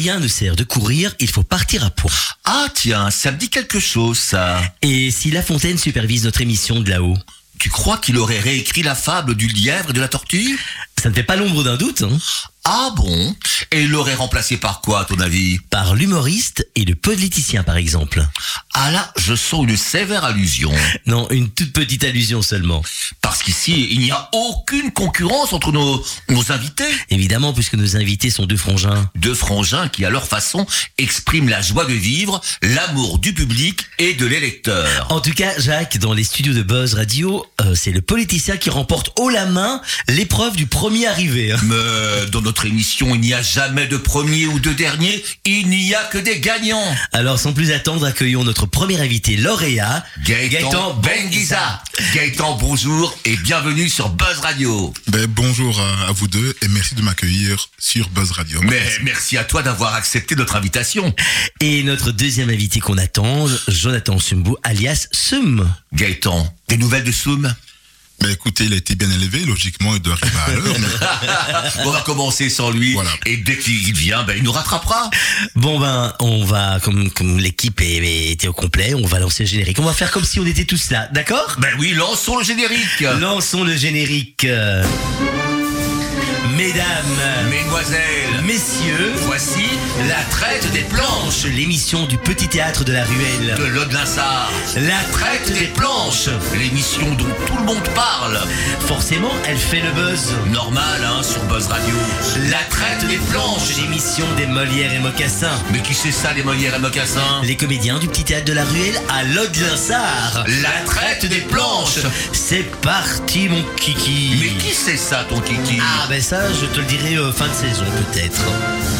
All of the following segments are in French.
rien ne sert de courir, il faut partir à point. Ah tiens, ça me dit quelque chose ça. Et si La Fontaine supervise notre émission de là-haut? Tu crois qu'il aurait réécrit la fable du lièvre et de la tortue? Ça ne fait pas l'ombre d'un doute, hein Ah bon? Et il l'aurait remplacé par quoi à ton avis? Par l'humoriste et le politicien, par exemple. Ah là, je sens une sévère allusion. Non, une toute petite allusion seulement. Parce qu'ici, il n'y a aucune concurrence entre nos, nos invités. Évidemment, puisque nos invités sont deux frangins. Deux frangins qui, à leur façon, expriment la joie de vivre, l'amour du public et de l'électeur. En tout cas, Jacques, dans les studios de Buzz Radio, euh, c'est le politicien qui remporte haut la main l'épreuve du premier arrivé. Mais dans notre émission, il n'y a jamais de premier ou de dernier, il n'y a que des gagnants. Alors, sans plus attendre, accueillons notre premier invité lauréat, Gaëtan Benguiza. Gaëtan, bonjour et bienvenue sur Buzz Radio. Ben, bonjour à, à vous deux et merci de m'accueillir sur Buzz Radio. Mais merci à toi d'avoir accepté notre invitation. Et notre deuxième invité qu'on attend, Jonathan Sumbu, alias Sum. Gaëtan, des nouvelles de Soum Ben, écoutez, il a été bien élevé, logiquement, il doit arriver à l'heure. mais- On va commencer sans lui. Voilà. Et dès qu'il vient, ben, il nous rattrapera. Bon ben, on va, comme, comme l'équipe est- était au complet, on va lancer le générique. On va faire comme si on était tous là, d'accord? Ben oui, lançons le générique. Lançons le générique. Mesdames, Mesdemoiselles, messieurs, voici la traite des planches l'émission du petit théâtre de la ruelle. de l'Aude-Linsard. La Traite des planches, l'émission dont tout le monde parle. Forcément, elle fait le buzz. Normal, hein, sur Buzz Radio. La traite des planches. L'émission des Molières et Mocassins. Mais qui c'est ça, les Molières et Mocassins? Les comédiens du petit théâtre de la ruelle à l'Aude-Linsard. La traite des planches. C'est parti, mon kiki. Mais qui c'est ça, ton kiki? Ah ben ça, je te le dirai euh, fin de saison peut-être.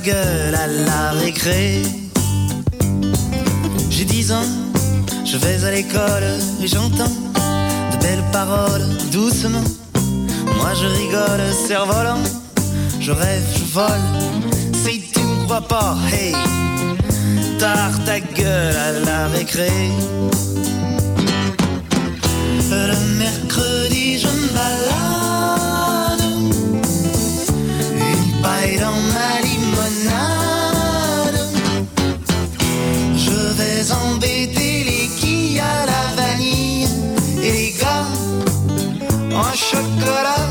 Ta gueule à la récré. J'ai 10 ans, je vais à l'école et j'entends de belles paroles doucement. Moi je rigole, cerf-volant, je rêve, je vole. Si tu me crois pas, hey, tard ta gueule à la récré. Le mercredi, je me balade, une paille dans ma Je vais embêter les quilles à la vanille et les gars en chocolat.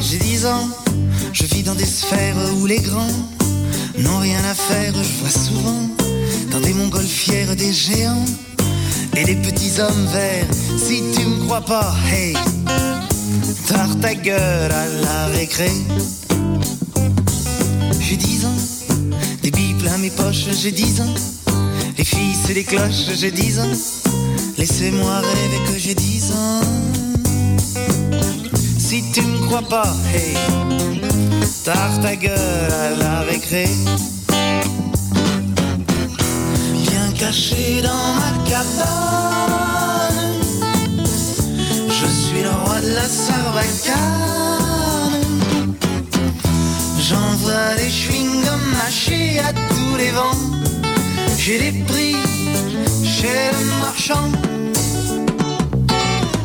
J'ai 10 ans, je vis dans des sphères où les grands n'ont rien à faire. Je vois souvent dans des montgolfières des géants et des petits hommes verts. Si tu me crois pas, hey, tard ta gueule à la récré. Mes poches, j'ai 10 ans. Les filles, c'est les cloches, j'ai 10 ans. Laissez-moi rêver que j'ai 10 ans. Si tu me crois pas, hey, tard ta gueule à la récré. Bien caché dans ma cabane, je suis le roi de la sarbacane. J'envoie des chewing-gums mâchés à tous les vents. J'ai des prix chez le marchand.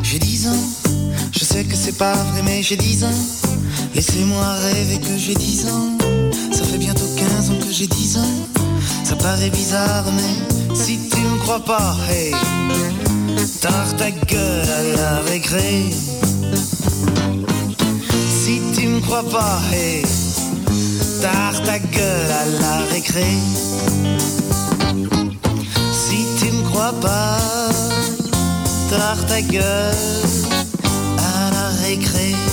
J'ai 10 ans, je sais que c'est pas vrai, mais j'ai 10 ans. Laissez-moi rêver que j'ai 10 ans. Ça fait bientôt 15 ans que j'ai 10 ans. Ça paraît bizarre, mais si tu me crois pas, hey, tard ta gueule à la récré. Si tu me crois pas, hey, tard ta gueule à la récré. Si tu me crois pas, tard ta gueule à la récré.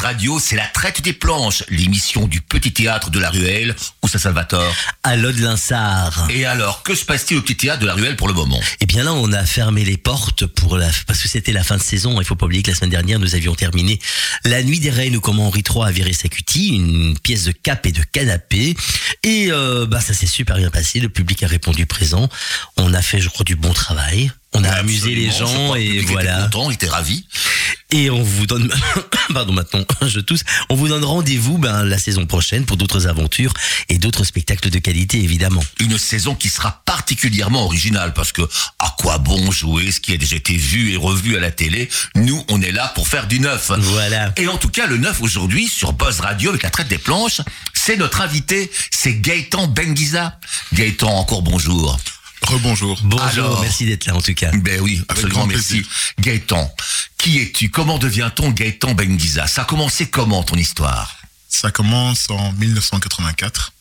Buzz Radio, c'est la traite des planches, l'émission du petit théâtre de la Ruelle, où ça Salvatore. À l'Aude-Linsard. Et alors, que se passe-t-il au petit théâtre de la Ruelle pour le moment? Eh bien là, on a fermé les portes pour la, parce que c'était la fin de saison. Il faut pas oublier que la semaine dernière, nous avions terminé La Nuit des Reines ou comment Henri III a viré sa cutie, une pièce de cap et de canapé. Et euh, bah ça s'est super bien passé. Le public a répondu présent. On a fait, je crois, du bon travail. On a amusé les gens et voilà. content, il était ravi. Et on vous donne, pardon maintenant, je tousse. On vous donne rendez-vous ben, la saison prochaine pour d'autres aventures et d'autres spectacles de qualité évidemment. Une saison qui sera particulièrement originale parce que à quoi bon jouer ce qui a déjà été vu et revu à la télé? Nous, on est là pour faire du neuf. Voilà. Et en tout cas, le neuf aujourd'hui sur Buzz Radio avec la traite des planches, c'est notre invité, c'est Gaëtan Benguiza. Gaëtan, encore bonjour. Rebonjour. Bonjour, Alors. merci d'être là en tout cas. Ben oui, absolument, grand merci. plaisir. Gaëtan, qui es-tu? Comment devient-on Gaëtan Benguiza? Ça a commencé comment ton histoire? Ça commence en 1984.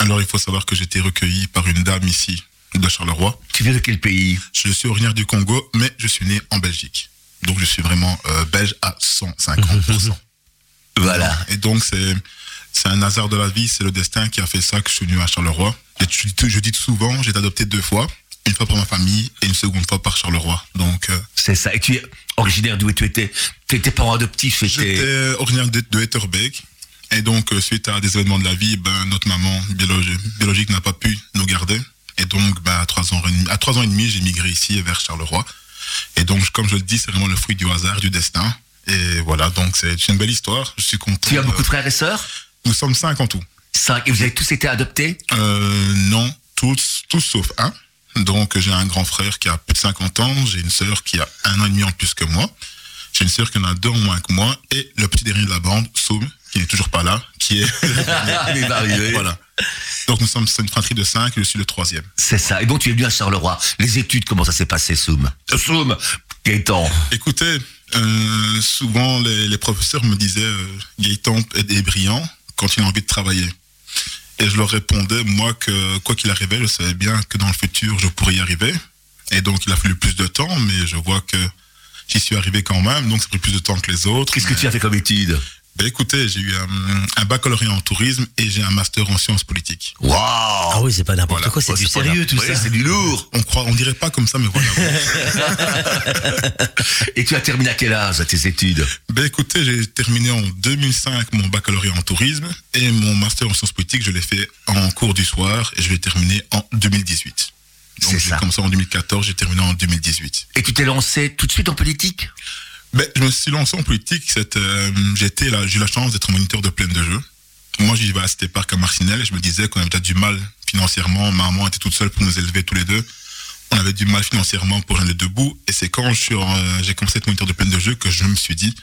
Alors il faut savoir que j'ai été recueilli par une dame ici de Charleroi. Tu viens de quel pays? Je suis originaire du Congo, mais je suis né en Belgique. Donc je suis vraiment euh, belge à 150%. Voilà. Et donc c'est c'est un hasard de la vie, c'est le destin qui a fait ça que je suis venu à Charleroi. Et je, dis- je dis souvent, j'ai été adopté deux fois, une fois par ma famille et une seconde fois par Charleroi. Donc euh, C'est ça. Et tu es originaire d'où tu étais Tu étais parents adoptifs J'étais c'était originaire de, de Etterbeek. Et donc, euh, suite à des événements de la vie, ben, notre maman biologique, biologique n'a pas pu nous garder. Et donc, ben, à, trois ans, et demi- à trois ans et demi, j'ai migré ici vers Charleroi. Et donc, comme je le dis, c'est vraiment le fruit du hasard, du destin. Et voilà, donc c'est une belle histoire. Je suis content. Tu as beaucoup de frères et sœurs? Nous sommes cinq en tout. Cinq. Et vous avez tous été adoptés? Euh, non, tous, tous sauf un. Donc, j'ai un grand frère qui a plus de 50 ans. J'ai une sœur qui a un an et demi en plus que moi. J'ai une sœur qui en a deux en moins que moi. Et le petit dernier de la bande, Soum, qui n'est toujours pas là, qui est... Il va arriver. voilà. Donc, nous sommes une fratrie de cinq et je suis le troisième. C'est ça. Et donc tu es venu à Charleroi. Les études, comment ça s'est passé, Soum? Soum Gaëtan. Écoutez, euh, souvent les, les professeurs me disaient euh, Gaëtan est, est brillant quand il a envie de travailler. Et je leur répondais, moi, que quoi qu'il arrivait, je savais bien que dans le futur, je pourrais y arriver. Et donc, il a fallu plus de temps, mais je vois que j'y suis arrivé quand même. Donc, ça a pris plus de temps que les autres. Qu'est-ce que tu as fait comme études Ben, écoutez, j'ai eu un, un baccalauréat en tourisme et j'ai un master en sciences politiques. Waouh Ah oui, c'est pas n'importe Voilà. quoi, c'est Oh, du sérieux tout Ouais, ça. C'est du lourd. On croit, on dirait pas comme ça, mais voilà. Et tu as terminé à quel âge tes études? Ben écoutez, j'ai terminé en 2005 mon baccalauréat en tourisme et mon master en sciences politiques, je l'ai fait en cours du soir et je vais terminer en 2018. C'est Donc j'ai ça. commencé en 2014, j'ai terminé en 2018. Et tu t'es lancé tout de suite en politique? Ben, je me suis lancé en politique, euh, j'étais là, j'ai eu la chance d'être moniteur de plein de jeux. Moi, j'y vais à cette parc à Marcinelle je me disais qu'on avait peut-être du mal financièrement. Ma maman était toute seule pour nous élever tous les deux. On avait du mal financièrement pour les deux bouts. Et c'est quand euh, j'ai commencé à être moniteur de plein de jeux que je me suis dit,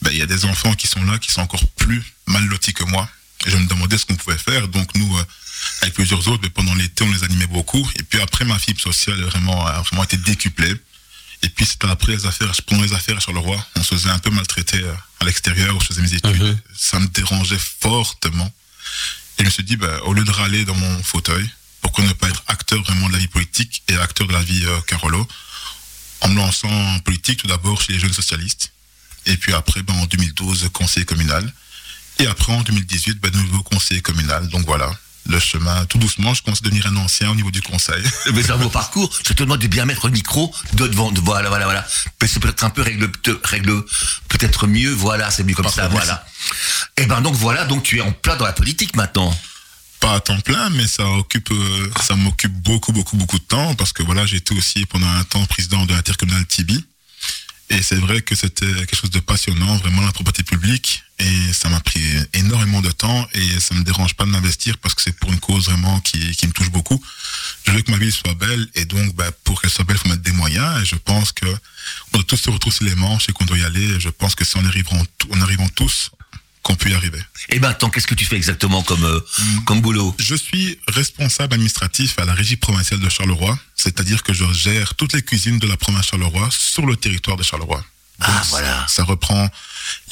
ben, il y a des enfants qui sont là, qui sont encore plus mal lotis que moi. Je me demandais ce qu'on pouvait faire. Donc nous, euh, avec plusieurs autres, ben, pendant l'été, on les animait beaucoup. Et puis après, ma fibre sociale vraiment, a vraiment été décuplée. Et puis c'était après les affaires, pendant les affaires à Charleroi, on se faisait un peu maltraiter euh, à l'extérieur, où je faisais mes études. Mhm. Ça me dérangeait fortement. Et je me suis dit, ben, au lieu de râler dans mon fauteuil, pourquoi ne pas être acteur vraiment de la vie politique et acteur de la vie euh, Carolo En me lançant en politique, tout d'abord chez les jeunes socialistes. Et puis après, ben, en 2012, conseiller communal. Et après, en 2018, ben, nouveau conseiller communal. Donc voilà, le chemin, tout doucement, je commence à devenir un ancien au niveau du conseil. Mais c'est un beau parcours. Je te demande de bien mettre le micro de devant. de- voilà, voilà, voilà. C'est peut-être un peu règle, règle peut-être mieux. Voilà, c'est mieux comme Parfait, ça. merci. Voilà. Et ben donc voilà. Donc tu es en plein dans la politique maintenant. pas à temps plein, mais ça occupe, euh, ça m'occupe beaucoup, beaucoup, beaucoup de temps parce que voilà, j'ai été aussi pendant un temps président de l'intercommunal Tibi. Et c'est vrai que c'était quelque chose de passionnant, vraiment la propriété publique. Et ça m'a pris énormément de temps et ça me dérange pas de m'investir parce que c'est pour une cause vraiment qui, me touche beaucoup. Je veux que ma ville soit belle et donc bah, pour qu'elle soit belle, il faut mettre des moyens. Et je pense que on doit tous se retrousser les manches et qu'on doit y aller. Je pense que si on arriveront, on arrivons tous, qu'on peut y arriver. Et ben attends, qu'est-ce que tu fais exactement comme euh, comme boulot? Je suis responsable administratif à la régie provinciale de Charleroi, c'est-à-dire que je gère toutes les cuisines de la province Charleroi sur le territoire de Charleroi. Ah, voilà. Ça reprend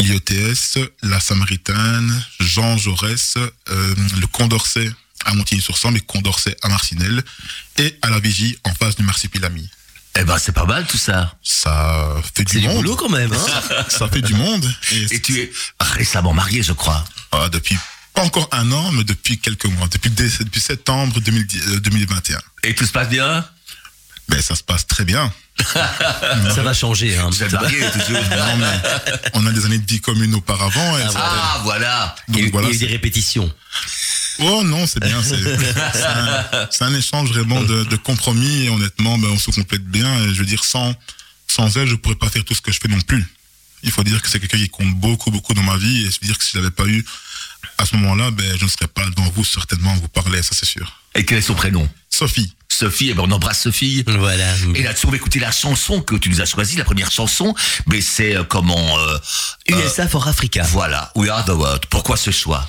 l'IETS, la Samaritaine, Jean Jaurès, euh, le Condorcet à Montigny-sur-Sambre et Condorcet à Marcinelle et à la Vigie en face du Marsipilami. Eh ben, c'est pas mal tout ça. Ça fait C'est du du monde. boulot quand même. Hein Ça fait du monde. Et, Et tu es récemment marié, je crois. ah, depuis pas encore un an, mais depuis quelques mois, depuis, depuis septembre 2010 euh, 2021. Et tout se passe bien? Ben, ça se passe très bien. ça va changer. Hein. Vous êtes marié toujours Non, mais on a des années de vie communes auparavant. et Ah, voilà. Donc voilà, il y a eu c'est- des répétitions. Oh non, c'est bien. C'est c'est un, c'est un échange vraiment de, de compromis et honnêtement, ben, on se complète bien. Et je veux dire, sans, sans elle, je pourrais pas faire tout ce que je fais non plus. Il faut dire que c'est quelqu'un qui compte beaucoup, beaucoup dans ma vie. Et je veux dire que si je l'avais pas eu à ce moment-là, ben, je ne serais pas devant vous certainement à vous parler, ça c'est sûr. Et quel est son prénom? Sophie. Sophie, eh ben on embrasse Sophie. Voilà. Et là-dessus, on va écouter la chanson que tu nous as choisie, la première chanson. Mais c'est euh, comment euh, euh, USA for Africa. Voilà, We Are the World. Pourquoi ce choix?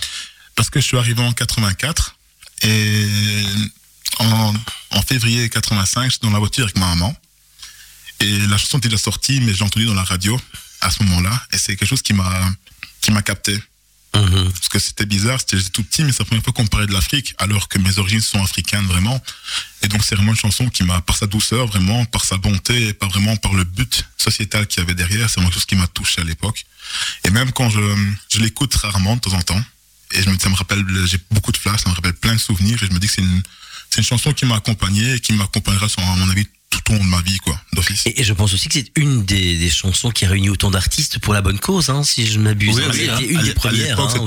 Parce que je suis arrivé en 84 et en, en février 85, j'étais dans la voiture avec ma maman. Et la chanson était déjà sortie, mais j'ai entendu dans la radio à ce moment-là. Et c'est quelque chose qui m'a qui m'a capté. Mhm. Parce que c'était bizarre, c'était j'étais tout petit, mais c'est la première fois qu'on parlait de l'Afrique, alors que mes origines sont africaines vraiment. Et donc c'est vraiment une chanson qui m'a, par sa douceur vraiment, par sa bonté, et pas vraiment par le but sociétal qu'il y avait derrière, c'est vraiment quelque chose qui m'a touché à l'époque. Et même quand je, je l'écoute rarement de temps en temps, et je me, ça me rappelle, j'ai beaucoup de flashs, ça me rappelle plein de souvenirs, et je me dis que c'est une, une chanson qui m'a accompagné et qui m'accompagnera, à mon avis, tout au long de ma vie, quoi, d'office. Et, et je pense aussi que c'est une des, des chansons qui a réuni autant d'artistes pour la bonne cause, hein, si je ne m'abuse. Oui, oui, C'était hein. une À des à premières. l'époque, hein,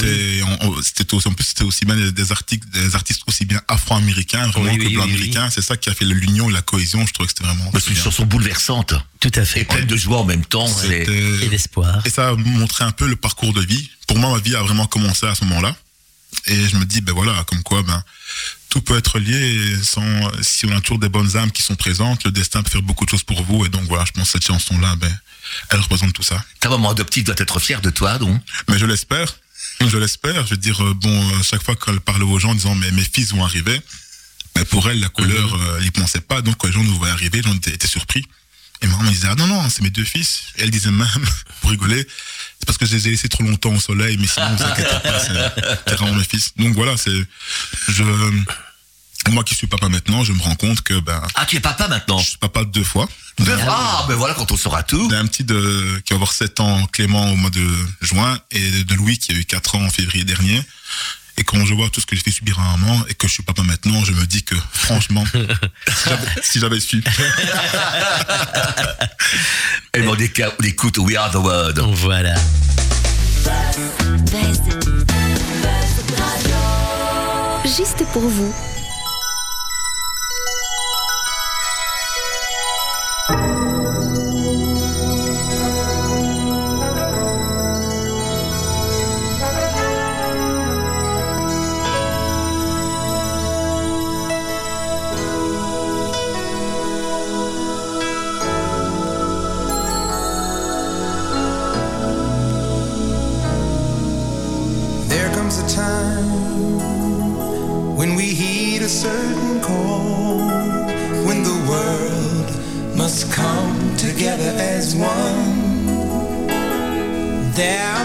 c'était, en plus, c'était aussi bien des, des articles, des artistes aussi bien afro-américains, vraiment Oui, que oui, blancs oui, oui. américains. C'est ça qui a fait l'union et la cohésion. Je trouvais que c'était vraiment. Bah, C'est une chanson bouleversante Tout à et fait. pleine de joie en même temps. Et d'espoir. Et ça a montré un peu le parcours de vie. Pour moi, ma vie a vraiment commencé à ce moment-là. Et je me dis, ben voilà, comme quoi, ben, tout peut être lié. sans, si on a toujours des bonnes âmes qui sont présentes, le destin peut faire beaucoup de choses pour vous. Et donc voilà, je pense que cette chanson-là, ben, elle représente tout ça. Ta maman adoptive doit être fière de toi, donc. Mais je l'espère. Je l'espère. Je veux dire, euh, bon, euh, chaque fois qu'elle parlait aux gens en disant, mais mes fils vont arriver, mais pour elle, la couleur, euh, elle y pensait pas. Donc, quand les gens nous voyaient arriver, les gens étaient, étaient surpris. Et maman disait, ah non, non, c'est mes deux fils. Et elle disait même, pour rigoler, c'est parce que je les ai laissés trop longtemps au soleil, mais sinon, vous inquiétez pas, c'est vraiment mes fils. Donc voilà, c'est, je, moi qui suis papa maintenant, je me rends compte que, ben, Ah, tu es papa maintenant? je suis papa deux fois. Deux- Ah, ben voilà, quand on saura tout. D'un petit de, qui va avoir 7 ans, Clément, au mois de juin, et de Louis, qui a eu 4 ans en février dernier. Et quand je vois tout ce que j'ai fait subir à un maman, et que je suis papa maintenant, je me dis que, franchement, si j'avais- si su. Et ben, on éca- on écoute We Are the World. Voilà. Juste pour vous. When we heed a certain call, when the world must come together as one. There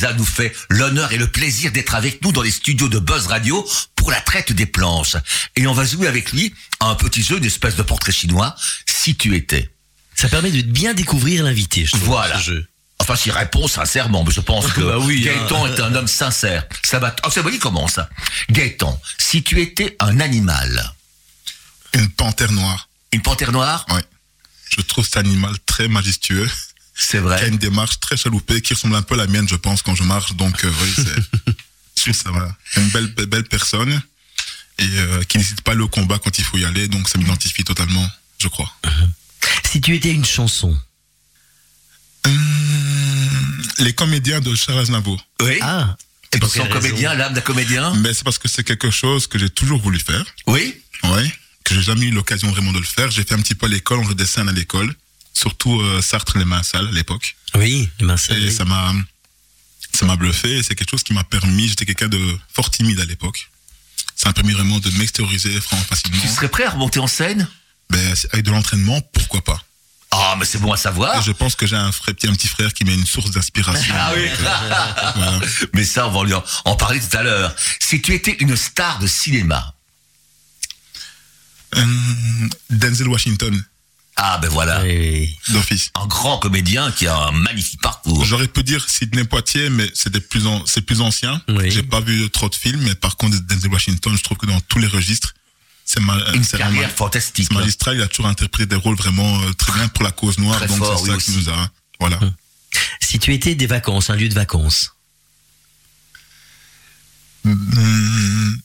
Benguiza nous fait l'honneur et le plaisir d'être avec nous dans les studios de Buzz Radio pour la traite des planches. Et on va jouer avec lui à un petit jeu, une espèce de portrait chinois, si tu étais. Ça permet de bien découvrir l'invité, je trouve, Voilà. ce jeu. Enfin, s'il répond sincèrement, mais je pense que Bah oui, hein. Gaëtan est un homme sincère. Ça va. Oh, c'est bon, il commence. Gaëtan, si tu étais un animal, Une panthère noire. une panthère noire, Ouais. Je trouve cet animal très majestueux, c'est qui a vrai. une démarche très chaloupée, qui ressemble un peu à la mienne, je pense, quand je marche. Donc, euh, oui, c'est, ça va. Une belle, belle, belle personne et euh, qui n'hésite pas au combat quand il faut y aller. Donc, ça m'identifie totalement, je crois. Si tu étais une chanson. Hum, les comédiens de Charles Aznavour. Oui. Ah. Et pour pour son quelle raison comédien, l'âme d'un comédien. Mais c'est parce que c'est quelque chose que j'ai toujours voulu faire. Oui. Ouais. Que j'ai jamais eu l'occasion vraiment de le faire. J'ai fait un petit peu à l'école, on scènes à l'école. Surtout euh, Sartre les mains sales à l'époque. Oui, les mains Et sales. ça m'a, ça m'a bluffé. et C'est quelque chose qui m'a permis. J'étais quelqu'un de fort timide à l'époque. Ça m'a permis vraiment de m'extérioriser facilement. Tu serais prêt à remonter en scène? Ben, avec de l'entraînement, pourquoi pas. Ah, mais c'est bon à Et savoir. je pense que j'ai un, frère, petit, un petit frère qui m'est une source d'inspiration. Ah oui. Euh, voilà. Mais ça, on va lui en, en parler tout à l'heure. Si tu étais une star de cinéma? Hum, Denzel Washington, Ah, ben voilà. Oui. d'office. Un grand comédien qui a un magnifique parcours. J'aurais pu dire Sidney Poitier, mais c'est plus en- c'est plus ancien. Oui. J'ai pas vu trop de films, mais par contre Denzel Washington, je trouve que dans tous les registres, c'est ma, Une c'est carrière vraiment- fantastique. c'est magistral. Il a toujours interprété des rôles vraiment euh, très bien pour la cause noire. Très donc fort, c'est oui ça aussi. qui nous a. Voilà. Si tu étais des vacances, un lieu de vacances. Hum,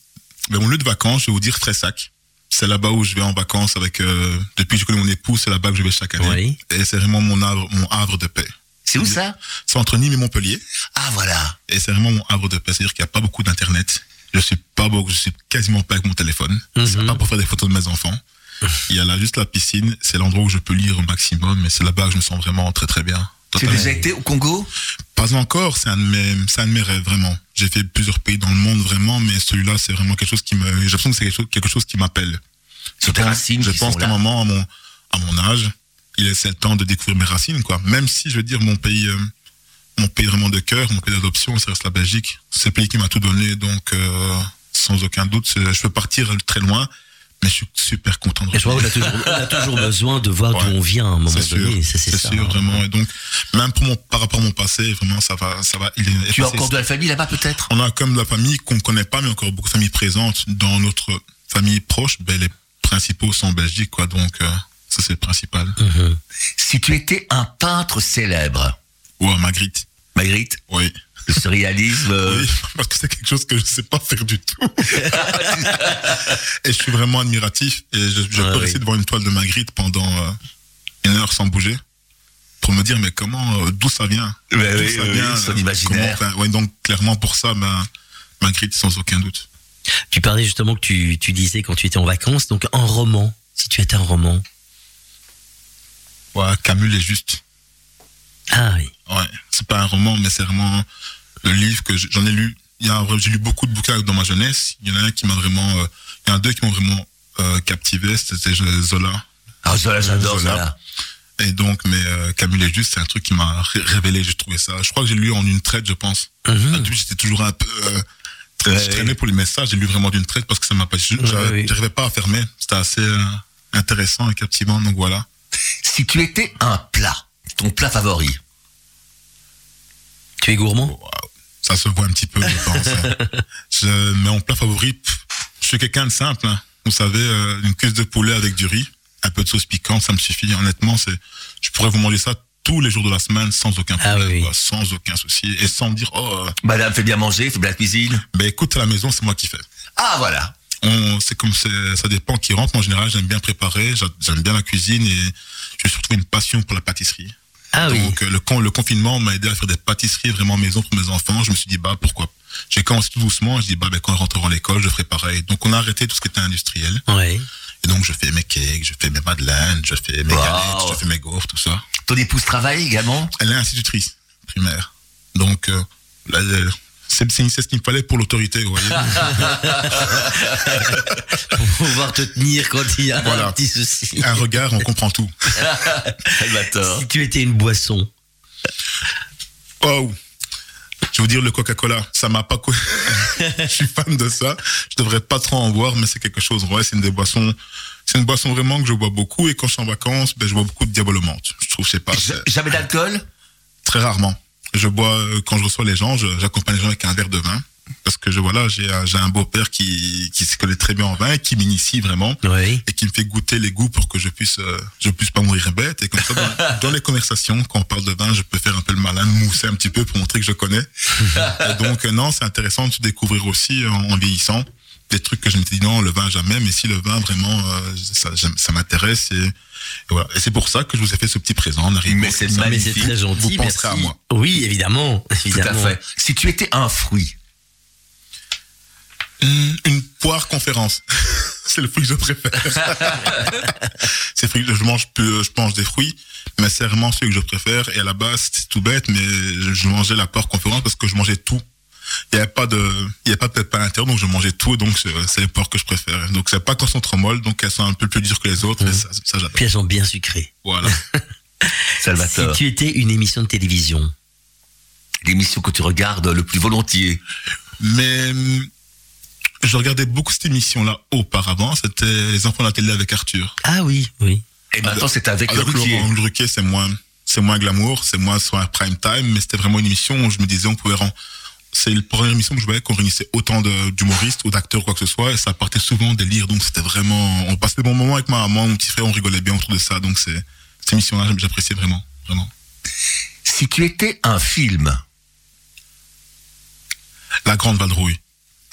ben, mon lieu de vacances, je vais vous dire Tressac. C'est là-bas où je vais en vacances avec. euh, depuis que je connais mon époux, c'est là-bas que je vais chaque année. Oui. Et c'est vraiment mon havre, mon havre de paix. C'est où ça? C'est entre Nîmes et Montpellier. Ah, voilà. Et c'est vraiment mon havre de paix. C'est-à-dire qu'il n'y a pas beaucoup d'internet. Je suis pas beaucoup, je suis quasiment pas avec mon téléphone. C'est Mhm. pas pour faire des photos de mes enfants. Il y a là juste la piscine. C'est l'endroit où je peux lire au maximum. Mais c'est là-bas que je me sens vraiment très très bien. Tu as Totalement. déjà été au Congo? Pas encore. C'est un de mes, un de mes rêves vraiment. J'ai fait plusieurs pays dans le monde vraiment, mais celui-là c'est vraiment quelque chose qui me, j'ai l'impression que c'est quelque chose, quelque chose qui m'appelle. Tes pense- racines Je pense qu'à un moment, à mon, à mon âge, il est le temps de découvrir mes racines, quoi. Même si, je veux dire, mon pays, euh, mon pays vraiment de cœur, mon pays d'adoption, ça reste la Belgique. C'est le pays qui m'a tout donné, donc, euh, sans aucun doute, je peux partir très loin, mais je suis super content de Et je a toujours, on a toujours besoin de voir d'où Ouais. on vient à un moment C'est donné. C'est c'est ça. sûr, vraiment. Et donc, même pour mon, par rapport à mon passé, vraiment, ça va, ça va. Il est Tu as encore de la famille là-bas peut-être? On a comme de la famille qu'on ne connaît pas, mais encore beaucoup de familles présentes. Dans notre famille proche, ben, les principaux sont en Belgique, quoi. Donc, euh, ça, c'est le principal. Mhm. Si tu étais un peintre célèbre, Ou à Magritte. Magritte, Oui. Le surréalisme, euh, Oui, parce que c'est quelque chose que je ne sais pas faire du tout. et je suis vraiment admiratif. Et je, je peux oui. rester devant une toile de Magritte pendant euh, une heure sans bouger. Pour me dire, mais comment, euh, d'où ça vient? D'où oui, ça vient, son euh, imaginaire. comment- ouais, Donc, clairement, pour ça, Magritte, sans aucun doute. Tu parlais justement que tu, tu disais quand tu étais en vacances, donc un roman. Si tu étais un roman. Ouais, Camus est juste. Ah oui. Ouais, c'est pas un roman, mais c'est vraiment le livre que j'en ai lu. Il y a un- j'ai lu beaucoup de bouquins dans ma jeunesse. Il y en a un qui m'a vraiment, euh, il y en a deux qui m'ont vraiment euh, captivé. C'était Zola. Ah, Zola, j'adore Zola. Zola. Et donc, mais euh, Camus les Juste, c'est un truc qui m'a ré- révélé. J'ai trouvé ça. Je crois que j'ai lu en une traite, je pense. Au début, j'étais toujours un peu. Euh, très- je traînais pour les messages. J'ai lu vraiment d'une traite parce que ça m'a pas. je- j'a- oui. J'arrivais pas à fermer. C'était assez intéressant et captivant. Donc voilà. Si tu étais un plat, ton plat favori, Tu es gourmand? Ça se voit un petit peu, je pense. je, mais en plat favori, je suis quelqu'un de simple. hein. Vous savez, euh, une cuisse de poulet avec du riz, un peu de sauce piquante, ça me suffit. Honnêtement, c'est, je pourrais vous manger ça tous les jours de la semaine sans aucun Ah problème, oui. quoi, sans aucun souci, et sans me dire, oh, euh, madame fait bien manger, fait bien la cuisine. ben écoute, à la maison, c'est moi qui fais. Ah, voilà. On, c'est comme ça dépend qui rentre. En général, j'aime bien préparer, j'a- j'aime bien la cuisine et j'ai surtout une passion pour la pâtisserie. Ah oui. Donc euh, le, con- le confinement m'a aidé à faire des pâtisseries vraiment maison pour mes enfants. Je me suis dit bah pourquoi? J'ai commencé tout doucement. Je dis bah ben, quand ils rentreront à l'école, je ferai pareil. Donc on a arrêté tout ce qui était industriel. Ouais. Et donc je fais mes cakes, je fais mes madeleines, je fais mes Wow. galettes, je fais mes gaufres, tout ça. Ton épouse travaille également? Elle est institutrice primaire. Donc euh, là, elle- c'est ce qu'il me fallait pour l'autorité, vous voyez. Pour pouvoir te tenir quand il y a Voilà. un petit souci. Un regard, on comprend tout. Si tu étais une boisson. Oh, Je veux dire, le Coca-Cola, ça m'a pas... je suis fan de ça. Je devrais pas trop en boire, mais c'est quelque chose. Ouais, c'est une des boissons... C'est une boisson vraiment que je bois beaucoup. Et quand je suis en vacances, ben, je bois beaucoup de Diabolomante. Je trouve, je sais pas, Jamais d'alcool? Très rarement. Je bois, euh, quand je reçois les gens, j'accompagne les gens avec un verre de vin. Parce que je, voilà, j'ai un, j'ai un beau-père qui, qui se connaît très bien en vin et qui m'initie vraiment Oui. et qui me fait goûter les goûts pour que je puisse euh, je puisse pas mourir bête et comme ça dans, dans les conversations quand on parle de vin je peux faire un peu le malin mousser un petit peu pour montrer que je connais et donc euh, non c'est intéressant de se découvrir aussi en, en vieillissant des trucs que je m'étais dit non le vin jamais mais si le vin vraiment euh, ça, m'intéresse et, et voilà et c'est pour ça que je vous ai fait ce petit présent Mais c'est Magnifique. très gentil. Vous penserez merci. à moi. Oui, évidemment. Tout à fait. Si tu étais un fruit, Hum, une poire conférence. c'est le fruit que je préfère. c'est le fruit que je mange peu, je mange des fruits, mais c'est vraiment celui que je préfère. Et à la base, c'est tout bête, mais je mangeais la poire conférence parce que je mangeais tout. Il n'y avait pas de, il y avait pas de pépins à l'intérieur, donc je mangeais tout, donc c'est c'est les poires que je préfère. Donc c'est pas qu'elles sont trop molles, donc elles sont un peu plus dures que les autres, et ça, ça j'adore. Puis elles sont bien sucrées. Voilà. Si Salvatore, tu étais une émission de télévision, l'émission que tu regardes le plus volontiers. Mais je regardais beaucoup cette émission-là auparavant. C'était Les enfants de la télé avec Arthur. ah oui, oui. Et maintenant, c'est avec, le Avec Ruquier. Laurent Ruquier, c'est moins, c'est moins glamour, c'est moins sur un prime time, mais c'était vraiment une émission où je me disais, on pouvait rendre, c'est la première émission que je voyais qu'on réunissait autant d'humoristes ou d'acteurs, quoi que ce soit, et ça partait souvent des lire, donc c'était vraiment, on passait des bons moments avec ma maman, mon petit frère, on rigolait bien autour de ça, donc c'est, cette émission-là, j'appréciais vraiment, vraiment. Si tu étais un film, La Grande Vadrouille.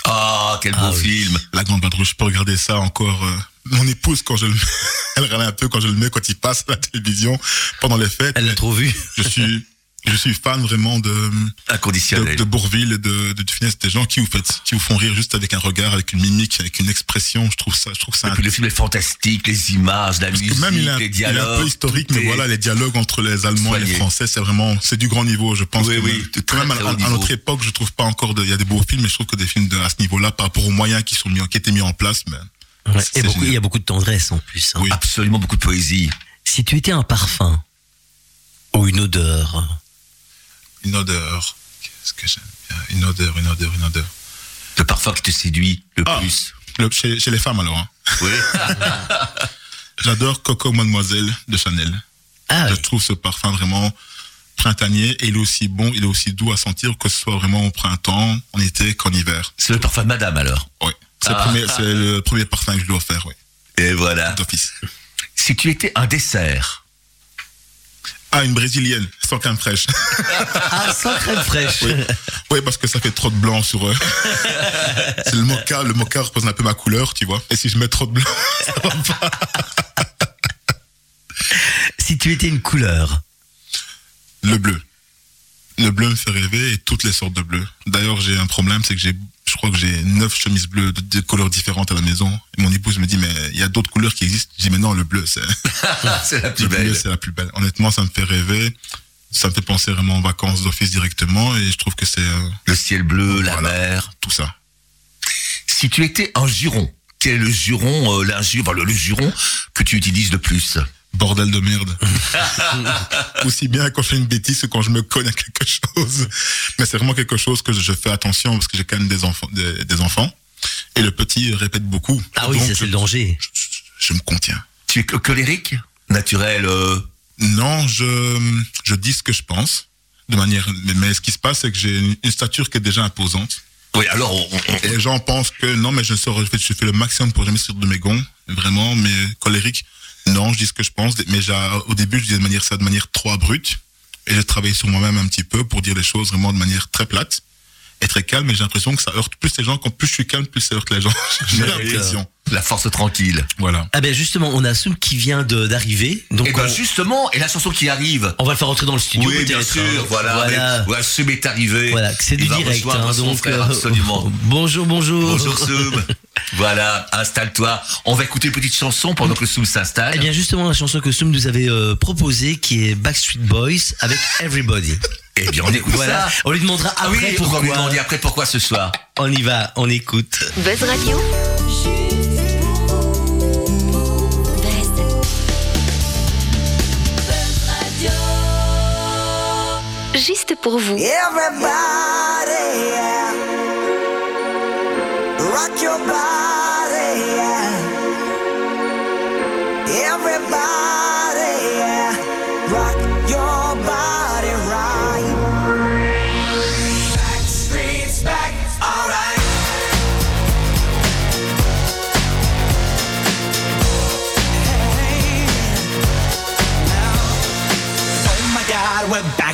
ah, quel beau Ah oui. film. La Grande Vadrouille, je peux regarder ça encore, euh, mon épouse, quand je le mets, elle râle un peu quand je le mets, quand il passe à la télévision, pendant les fêtes. Elle l'a trop vu. Je suis, je suis fan vraiment de, de, Inconditionnel. de Bourville et de, de, de Finesse, des gens qui vous faites, qui vous font rire juste avec un regard, avec une mimique, avec une expression. Je trouve ça, je trouve ça. Et puis le film est fantastique, les images, la Parce musique, même il est, un, les il est dialogues. un peu historique, mais est- voilà, les dialogues entre les Allemands et les. Français, c'est vraiment, c'est du grand niveau, je pense. Oui, que oui, même- de quand très, même, très à, notre époque, je trouve pas encore de, il y a des beaux films, mais je trouve que des films de, à ce niveau-là, par rapport aux moyens qui sont mis, qui étaient mis en place, mais. Ouais. Et beaucoup, il y a beaucoup de tendresse en plus. hein. Oui. Absolument beaucoup de poésie. Si tu étais un parfum ou une odeur, Une odeur. Qu'est-ce que j'aime bien? Une odeur, une odeur, une odeur. Le parfum qui te séduit le Ah. plus. Le- chez, chez les femmes, alors, hein. Oui. J'adore Coco Mademoiselle de Chanel. ah Je trouve ce parfum vraiment printanier et il est aussi bon, il est aussi doux à sentir que ce soit vraiment au printemps, en été qu'en hiver. C'est le parfum de madame alors. Oui. C'est Ah. le, premier- c'est le premier parfum que je dois faire, oui, Et voilà. d'office. Si tu étais un dessert, Ah, une brésilienne, sans crème fraîche. Ah, sans crème fraîche. Oui. oui, parce que ça fait trop de blanc sur eux. c'est le mocha, le mocha représente un peu ma couleur, tu vois. Et si je mets trop de blanc, ça va pas. Si tu étais une couleur, Le bleu. Le bleu me fait rêver et toutes les sortes de bleu. D'ailleurs, j'ai un problème, c'est que j'ai, je crois que j'ai neuf chemises bleues de, de couleurs différentes à la maison. Et mon épouse me dit, mais il y a d'autres couleurs qui existent. Je dis, mais non, le bleu, c'est, la plus le bleu, belle. c'est la plus belle. Honnêtement, ça me fait rêver. Ça me fait penser vraiment aux vacances d'office directement et je trouve que c'est euh, Le ciel bleu, la mer. tout ça. Si tu étais un juron, quel est le juron, euh, l'injure, enfin, le, le juron que tu utilises le plus? Bordel de merde. Aussi bien quand je fais une bêtise que quand je me cogne à quelque chose. Mais c'est vraiment quelque chose que je fais attention parce que j'ai quand même des enfants, des, des enfants. Et le petit répète beaucoup. ah oui, c'est le danger. je, je me contiens. Tu es colérique Naturel euh, Non, je, je dis ce que je pense. De manière, mais, mais ce qui se passe, c'est que j'ai une, une stature qui est déjà imposante. Oui, alors on, on- Et les gens pensent que non, mais je sors, je fais, je fais le maximum pour jamais sortir de mes gonds. Vraiment, mais colérique, non, je dis ce que je pense. Mais j'ai- au début, je disais de manière ça de manière trop abrupte. Et j'ai travaillé sur moi-même un petit peu pour dire les choses vraiment de manière très plate et très calme. Et j'ai l'impression que ça heurte plus les gens. Quand plus je suis calme, plus ça heurte les gens. j'ai l'impression. la force tranquille. Voilà. Ah ben justement, on a Soum qui vient de- d'arriver. Donc Et ben on, justement, et la chanson qui arrive. on va le faire rentrer dans le studio. Oui, bien sûr, hein. voilà. Voilà. Soum est arrivé. Voilà, c'est du direct. hein, son donc, frère, euh, absolument. bonjour, bonjour. Bonjour Soum. voilà, installe-toi. On va écouter une petite chanson pendant que Soum s'installe. Eh bien justement, la chanson que Soum nous avait euh, proposée, qui est Backstreet Boys avec Everybody. Eh bien, on écoute Voilà. ça. On lui demandera Ah après oui, on pourquoi. lui demander après pourquoi ce soir. On y va, on écoute. Buzz Radio. juste pour vous. Everybody, yeah. rock your body, yeah. Everybody,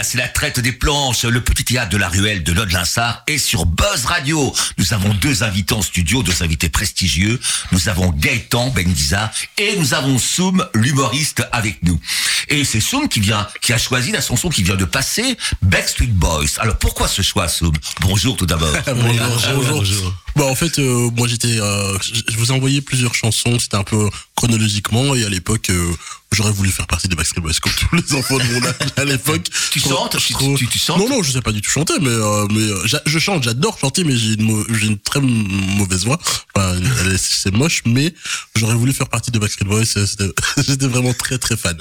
Voilà, c'est la traite des planches, le petit théâtre de la ruelle de Lode Linsard et sur Buzz Radio. Nous avons deux invités en studio, deux invités prestigieux. Nous avons Gaëtan Benguiza et nous avons Soum, l'humoriste, avec nous. Et c'est Soum qui vient, qui a choisi la chanson qui vient de passer, Backstreet Boys. Alors pourquoi ce choix, Soum? Bonjour tout d'abord. bonjour, bonjour. Bon, en fait, euh, moi j'étais, euh, je vous ai envoyé plusieurs chansons. C'était un peu chronologiquement et à l'époque, euh, j'aurais voulu faire partie des Backstreet Boys comme tous les enfants de mon âge à l'époque. Tu chantes Tu- tu- tu chantes? Non, non, je sais pas du tout chanter, mais euh, mais euh, je chante, j'adore chanter, mais j'ai une, j'ai une très mauvaise voix. Enfin, c'est moche, mais j'aurais voulu faire partie des Backstreet Boys. euh, c'était- J'étais vraiment très très fan.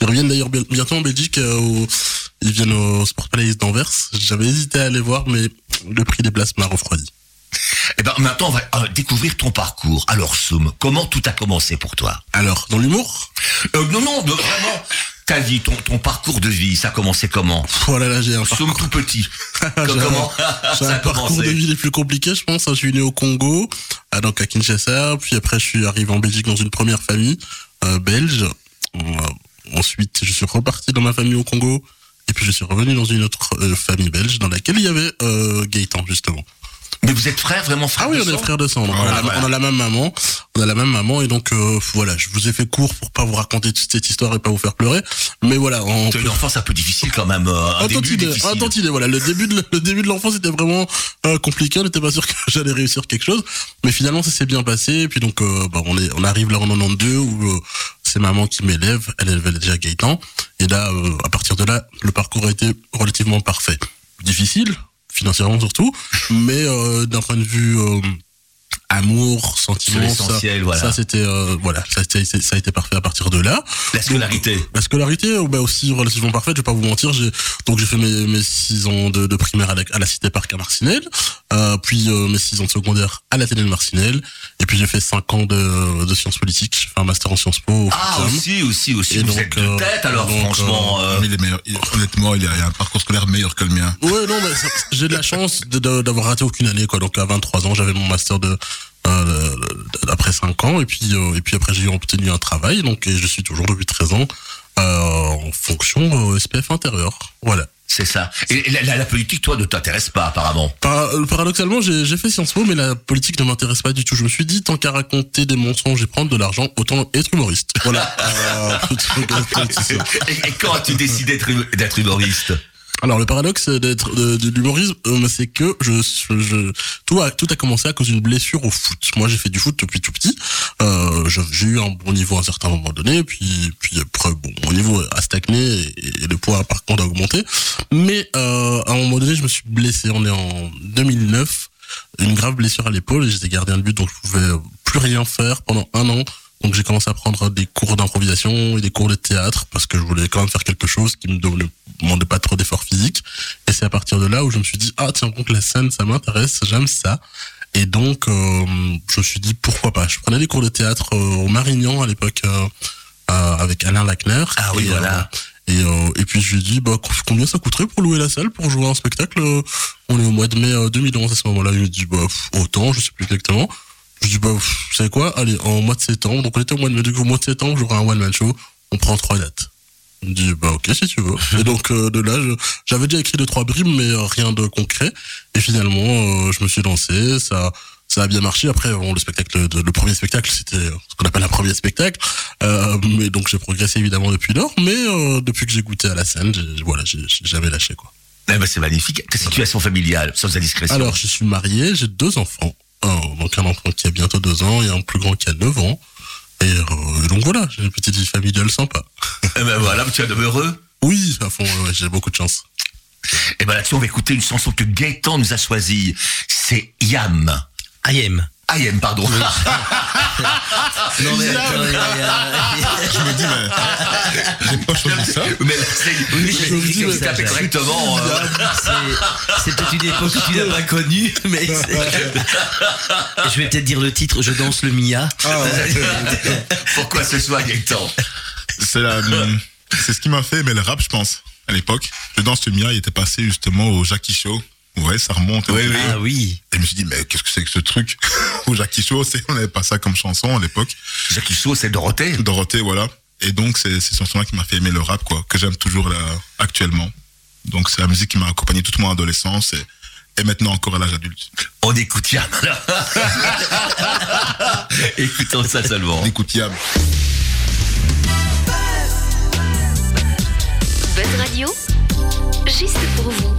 Ils reviennent d'ailleurs bien- bientôt en Belgique. euh, au- ils viennent au Sport Palace d'Anvers. J'avais hésité à aller voir, mais le prix des places m'a refroidi. Eh ben maintenant, on va euh, découvrir ton parcours. Alors Soum, comment tout a commencé pour toi? Alors, dans l'humour? Euh, Non, non, de- vraiment. Ta vie, ton, ton parcours de vie, ça a commencé comment? Oh là j'ai un parcours, Soum tout petit. comment un- j'ai un parcours de vie les plus compliqués, je pense. Je suis né au Congo, à, donc à Kinshasa, puis après je suis arrivé en Belgique dans une première famille euh, belge. Ensuite, je suis reparti dans ma famille au Congo. Et puis je suis revenu dans une autre famille belge dans laquelle il y avait Gaëtan justement. Mais vous êtes frères, vraiment frères Ah oui, de on est frères de sang. donc on, a la, ouais. on a la même maman. On a la même maman et donc euh, voilà, je vous ai fait court pour pas vous raconter toute cette histoire et pas vous faire pleurer. Mais voilà, on C'est une enfance un peu difficile quand même. euh, Un un début tantinet, difficile. un tantinet, voilà. Le début de le début de l'enfance était vraiment euh, compliqué. On n'était pas sûr que j'allais réussir quelque chose, mais finalement ça s'est bien passé. Et puis donc euh, bah, on est on arrive là en 92 où euh, c'est maman qui m'élève. Elle élevait déjà Gaëtan. Et là, euh, à partir de là, le parcours a été relativement parfait. Difficile, financièrement surtout, mais euh, d'un point de vue euh, amour, sentiment, ça, voilà. ça c'était euh, voilà, ça, a été- ça a été parfait à partir de là. La scolarité. La scolarité, euh, bah aussi relativement parfaite, je vais pas vous mentir. J'ai donc j'ai fait mes, mes six ans de, de primaire à la, à la Cité Parc à Marcinelle, euh, puis euh, mes six ans de secondaire à l'Athénée de Marcinelle, et puis j'ai fait cinq ans de, de sciences politiques. J'ai fait un master en Sciences Po. Ah, aussi, aussi, aussi. Et vous donc, êtes de euh, tête alors, donc, franchement. euh, Mais il est meilleur. Il- honnêtement, il y a il y a un parcours scolaire meilleur que le mien. Ouais, non, mais ça- j'ai de la chance d'avoir raté aucune année, quoi. Donc à 23 ans, j'avais mon master de euh, après 5 ans, et puis euh, et puis après j'ai obtenu un travail, donc et je suis toujours depuis 13 ans euh, en fonction euh, SPF intérieur. Voilà. C'est ça. Et la, la- la politique, toi, ne t'intéresse pas, apparemment. Par- euh, paradoxalement, j'ai fait Sciences Po, mais la politique ne m'intéresse pas du tout. Je me suis dit, tant qu'à raconter des mensonges et prendre de l'argent, autant être humoriste. Voilà. Et, et quand as-tu décidé d'être humoriste? Alors le paradoxe d'être de, de l'humorisme, euh, c'est que je, je tout a tout a commencé à cause d'une blessure au foot. Moi j'ai fait du foot depuis tout petit. Euh, j'ai eu un bon niveau à un certain moment donné, puis puis après bon mon niveau a stagné et, et le poids par contre a augmenté. Mais euh, à un moment donné je me suis blessé. On est en 2009, une grave blessure à l'épaule j'étais gardien de but donc je pouvais plus rien faire pendant un an. Donc j'ai commencé à prendre des cours d'improvisation et des cours de théâtre parce que je voulais quand même faire quelque chose qui me demandait- pas trop d'efforts physiques. Et c'est à partir de là où je me suis dit ah tiens donc la scène ça m'intéresse, j'aime ça. Et donc euh, je me suis dit pourquoi pas? Je prenais des cours de théâtre euh, au Marignan à l'époque euh, avec Alain Lachner. Ah oui, Et, voilà. et, et puis je lui ai dit bah combien ça coûterait pour louer la salle pour jouer un spectacle. On est au mois de mai euh, 2011 à ce moment-là. Il me dit bah autant, je sais plus exactement. Je dis, bah, pff, vous savez quoi? Allez, en mois de septembre, donc on était au mois de mai, du coup, au mois de septembre, j'aurai un one-man show, on prend trois dates. Il me dit, bah, ok, si tu veux. Et donc, euh, de là, je- j'avais déjà écrit deux, trois brimes, mais euh, rien de concret. Et finalement, euh, je me suis lancé, ça, ça a bien marché. Après, bon, le spectacle, de- le premier spectacle, c'était ce qu'on appelle un premier spectacle. Mais donc, j'ai progressé évidemment depuis lors, mais depuis que j'ai goûté à la scène, voilà, j'ai jamais lâché, quoi. Eh ben, c'est magnifique. Ta situation familiale, sans indiscrétion. Alors, je suis marié, j'ai deux enfants. Un, donc un enfant qui a bientôt deux ans et un plus grand qui a 9 ans. Et euh, donc voilà, j'ai une petite vie familiale sympa. Eh ben voilà, tu es heureux. Oui, à fond, ouais, j'ai beaucoup de chance. Et ben là-dessus, on va écouter une chanson que Gaëtan nous a choisie. C'est Yam. Ayem. Ayem, pardon. Non mais attends, il y a- il Je me dis, mais j'ai pas choisi ça. Mais c'est oui, je je me dis, l'ai mais- tapé correctement. euh, c'est- c'est peut-être une époque que tu n'as pas connue, mais c'est- je vais peut-être dire le titre. Je danse le Mia. Pourquoi ce choix, Gaëtan C'est la, hum, c'est ce qui m'a fait aimer le rap, je pense, à l'époque. Le danse le Mia, il était passé justement au Jackie Show. Ouais, ça remonte. Oui, oui. Ah oui. Et je me suis dit, mais qu'est-ce que c'est que ce truc? Au Jackie c'est, on n'avait pas ça comme chanson à l'époque. Jackie Chaud, c'est Dorothée. Dorothée, voilà. Et donc, c'est cette chanson-là qui m'a fait aimer le rap, quoi, que j'aime toujours là, actuellement. Donc, c'est la musique qui m'a accompagné toute mon adolescence et, et maintenant encore à l'âge adulte. On écoute Yam. Écoutons ça seulement. On écoute Yam. Buzz Radio, juste pour vous.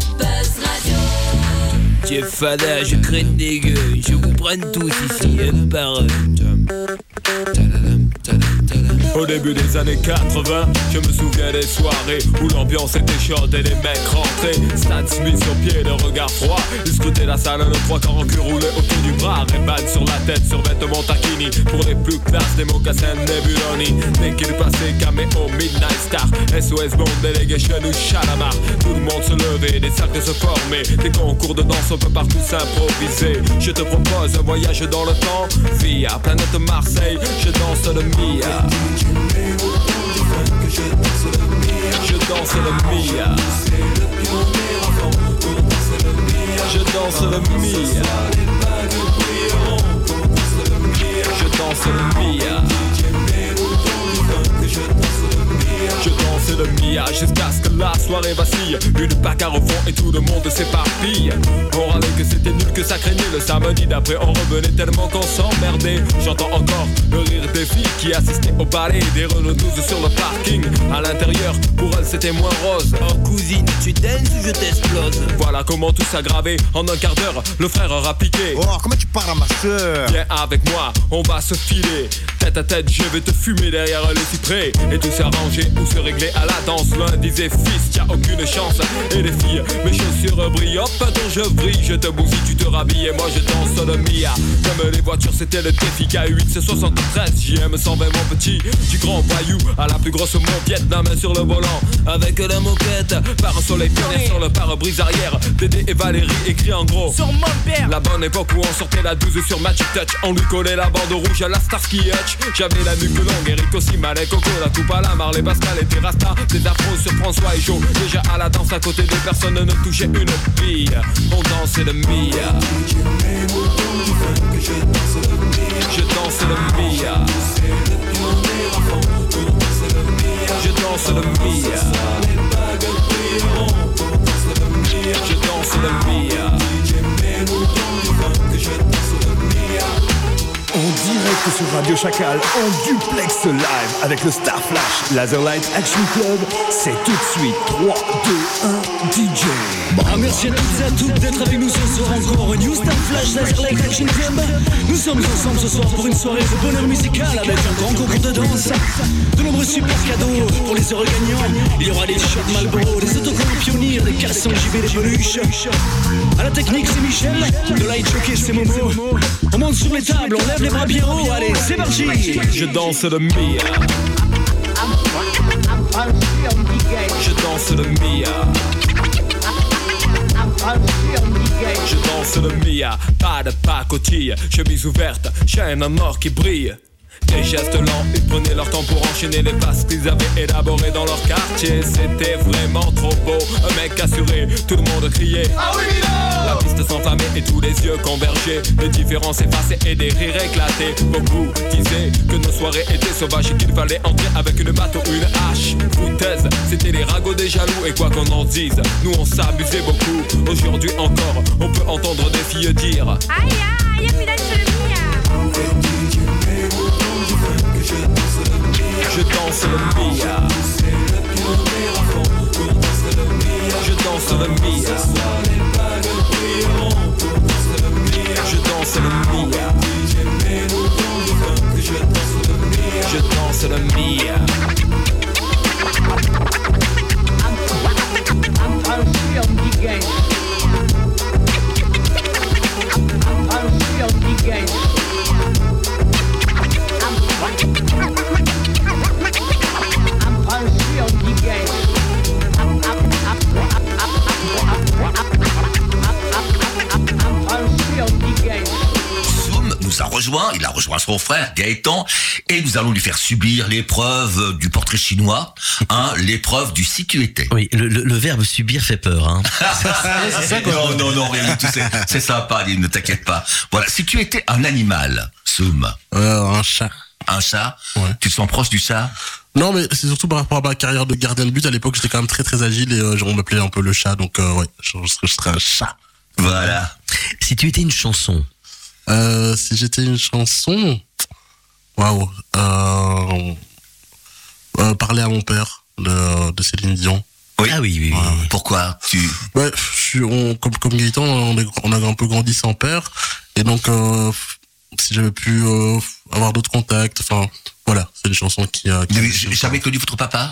Jeff Fada, je craigne des gueules, je vous prenne tous ici, un par un. Au début des années 80, je me souviens des soirées où l'ambiance était chaude et les mecs rentraient. Stan Smith sur pied, le regard froid. Ils scrutaient la salle, le trois quarts en cul roulé autour du bras. Ray-Ban sur la tête, sur vêtements taquini. Pour les plus classes, des mocassins Nebuloni. Dès qu'il passait, caméo, Midnight Star. SOS Bond, Delegation ou Chalamar. Tout le monde se levait, des cercles se formaient. Des concours de danse, on peut partout s'improviser. Je te propose un voyage dans le temps. Via planète Marseille, je danse le Mia. Je danse le Mia. Je danse le Mia. Je danse le Mia. Je danse danse le Mia jusqu'à ce que la soirée vacille. Une bagarre au fond et tout le monde s'éparpille. On râlait que c'était nul, que ça craignait. Le samedi d'après, on revenait tellement qu'on s'emmerdait. J'entends encore le rire des filles qui assistaient au ballet des Renault 12 sur le parking. À l'intérieur, pour elles, c'était moins rose. Oh cousine, tu danses ou je t'explose? Voilà comment tout s'aggravait. En un quart d'heure, le frère aura piqué. Oh, comment tu parles à ma soeur Viens avec moi, on va se filer. Tête à tête, je vais te fumer derrière les cyprès. Et tout s'arranger ou se régler à la danse. L'un disait fils, t'as aucune chance. Et les filles, mes chaussures brillent. Hop, dont je brille, je te bousille, tu te rhabilles. Et moi je danse le Mia. Comme les voitures, c'était le défi K8, c'est 73. JM 120, mon petit. Du grand voyou à la plus grosse. La main sur le volant. Avec la moquette. Par un soleil pionnier sur le pare-brise arrière. Dédé et Valérie écrit en gros. Sur mon père La bonne époque où on sortait la 12 sur Magic Touch On lui collait la bande rouge à la Starsky Hutch J'avais la nuque longue, Eric aussi, Malek, Coco La coupe à la Marley, Pascal et Terrasta Des afros sur François et Joe Déjà à la danse à côté des personnes ne touchait une bille. On dansait le Mia Je danse le Mia Je danse le Mia Je danse le Mia direct sur Radio Chacal, en duplex live avec le Star Flash Laserlight Action Club, c'est tout de suite 3, 2, 1, DJ. Merci à toutes et à toutes d'être avec nous ce soir encore New Star Flash Laserlight Action Club. Nous sommes ensemble ce soir pour une soirée de bonheur musical avec un grand concours de danse. De nombreux super cadeaux pour les heureux gagnants. Il y aura des shots Malboro, des autocollants pionniers, des cassons JB, des peluches. À la technique, c'est Michel. De light jockey, c'est Momo. On monte sur les tables, on lève les bras Allez, c'est parti. Je danse le Mia Je danse le Mia Je danse le Mia, pas de pacotille, chemise ouverte, chaîne en or qui brille. Des gestes lents, ils prenaient leur temps pour enchaîner les passes qu'ils avaient élaborées dans leur quartier. C'était vraiment trop beau, un mec assuré, tout le monde criait. Ah oui, La piste s'enflammait et tous les yeux convergeaient. Les différences effacées et des rires éclatés. Beaucoup disaient que nos soirées étaient sauvages et qu'il fallait entrer avec une batte ou une hache. Foutaise, c'était les ragots des jaloux et quoi qu'on en dise, nous on s'abusait beaucoup. Aujourd'hui encore, on peut entendre des filles dire. Aïe aïe, mi dai Je danse le Mia. Je danse le Mia. Je danse le Mia. Je danse le Mia. Soum nous a rejoint, il a rejoint son frère Gaëtan, et nous allons lui faire subir l'épreuve du portrait chinois, hein, l'épreuve du si tu étais. Oui, le, le- le verbe subir fait peur. Hein. non, non, non, rien du tout, c'est- c'est sympa, ne t'inquiète pas. Voilà, si tu étais un animal, Soum. un chat. Un chat? Tu te sens proche du chat? Non, mais c'est surtout par rapport à ma carrière de gardien de but. À l'époque, j'étais quand même très très agile et euh, on m'appelait un peu le chat. Donc, euh, ouais, je, je serais un chat. Voilà. Si tu étais une chanson. Euh, si j'étais une chanson, waouh, euh, euh, parler à mon père de, de Céline Dion. Oui. Ah oui, oui, oui. Pourquoi tu... Ouais, je suis, on, comme, comme Gaëtan, on, est- on a un peu grandi sans père. Et donc, euh, si j'avais pu euh, avoir d'autres contacts, enfin, voilà, c'est une chanson qui a... Vous n'avez jamais connu votre papa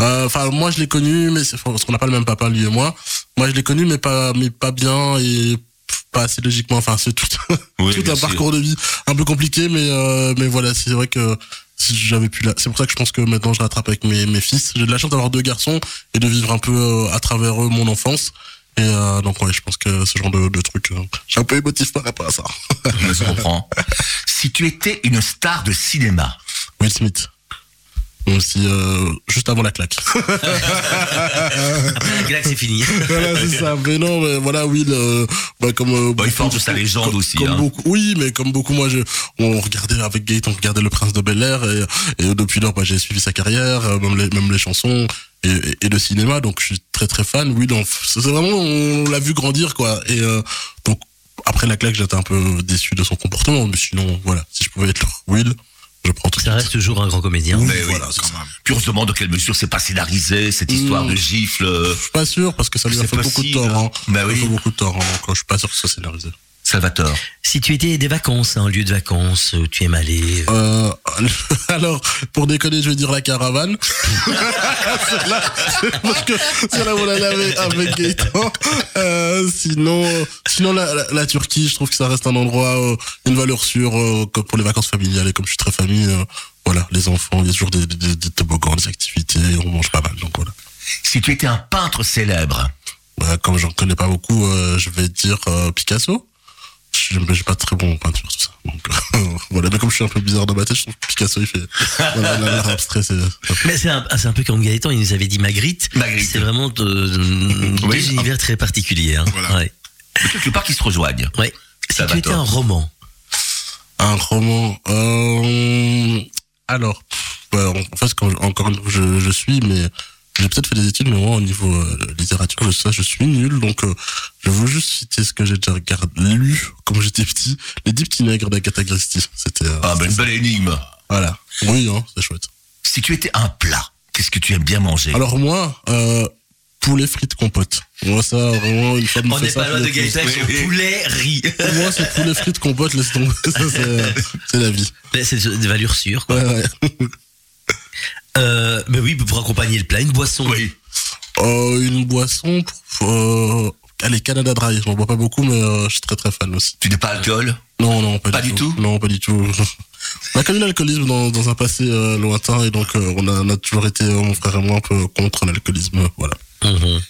Euh, Enfin, moi, je l'ai connu, mais parce qu'on n'a pas le même papa, lui et moi. Moi, je l'ai connu, mais pas, mais pas bien et pas assez logiquement. Enfin, c'est tout, Oui, tout un sûr. parcours de vie un peu compliqué, mais, euh, mais voilà, c'est vrai que si j'avais pu là, c'est pour ça que je pense que maintenant je rattrape avec mes, mes fils. J'ai de la chance d'avoir deux garçons et de vivre un peu euh, à travers eux mon enfance. Et euh, donc ouais, je pense que ce genre de, de truc, euh, suis un peu émotif par rapport à ça. Je comprends. Si tu étais une star de cinéma, Will Smith. Même si, euh, juste avant la claque. que là que c'est fini. voilà, c'est ça. Mais non, mais voilà, Will, euh, bah, comme. euh, Bah, beaucoup- sa légende comme- aussi, comme hein. beaucoup- oui, mais comme beaucoup, moi, je, on regardait avec Gate, on regardait Le Prince de Bel Air, et, et depuis lors, bah, j'ai suivi sa carrière, euh, même les, même les chansons. Et, et, et le cinéma, donc je suis très très fan. Will, on- c'est vraiment, on l'a vu grandir, quoi. Et euh, donc, après la claque, j'étais un peu déçu de son comportement, mais sinon, voilà, si je pouvais être Will, je prends tout Ça reste toujours un grand comédien. Mais oui, voilà, quand même. Puis on se demande dans quelle mesure c'est pas scénarisé, cette histoire Mm. de gifle. euh, Je suis pas sûr parce que ça lui a fait beaucoup de tort. Hein. Bah Ça oui. fait beaucoup de tort. Hein, donc, je suis pas sûr que ce soit scénarisé. Salvatore. Si tu étais des vacances, un lieu de vacances où tu aimes aller. Euh, alors, pour déconner, je vais dire la caravane. c'est là, c'est parce que c'est là où on allait avec, avec Gaëtan. Euh, sinon, euh, sinon la, la, la Turquie, je trouve que ça reste un endroit, euh, une valeur sûre euh, pour les vacances familiales. Et comme je suis très famille, euh, voilà, les enfants, il y a toujours des, des, des toboggans, des activités, on mange pas mal. Donc voilà. Si tu étais un peintre célèbre, Euh, comme j'en connais pas beaucoup, euh, je vais dire euh, Picasso. Je suis pas très bon en peinture, tout ça. Donc, voilà, mais comme je suis un peu bizarre dans ma tête, je trouve que Picasso, il fait. Voilà, l'art abstrait, c'est. Mais c'est un, c'est un peu comme Gaëtan, il nous avait dit Magritte. Magritte. C'est vraiment de- Oui. deux univers très particuliers. Hein. Voilà. Ouais. quelque part qui se rejoignent. Ouais. Si tu étais un roman, Un roman. Euh, alors, bah, en fait, quand, encore une fois, je, je suis, mais j'ai peut-être fait des études, mais moi, au niveau euh, littérature, je, ça, je suis nul. Donc, euh, je veux juste citer ce que j'ai déjà regardé, lu quand j'étais petit. Les dix petits nègres d'Agatha Christie. C'était. euh, Ah, ben une belle énigme. Voilà. Oui, hein, c'est chouette. Si tu étais un plat, qu'est-ce que tu aimes bien manger? Alors moi, euh, poulet frites compote. Moi ça, vraiment, une fois on n'est pas loin de. Gaëtan avec son poulet riz. Pour moi, c'est poulet frites compote, laisse tomber. Ça, c'est, c'est la vie. c'est des valeurs sûres. Quoi. Ouais, ouais. Euh, mais oui, pour accompagner le plat, une boisson. Oui. Euh, une boisson, pour, euh, allez, Canada Dry. J'en bois pas beaucoup, mais euh, je suis très très fan aussi. Tu n'es pas alcool? Non, non, pas, Pas du tout Non, pas du tout. On a connu l'alcoolisme dans, dans un passé euh, lointain et donc euh, on, a, on a toujours été, euh, mon frère et moi, un peu contre l'alcoolisme. Voilà. Mhm.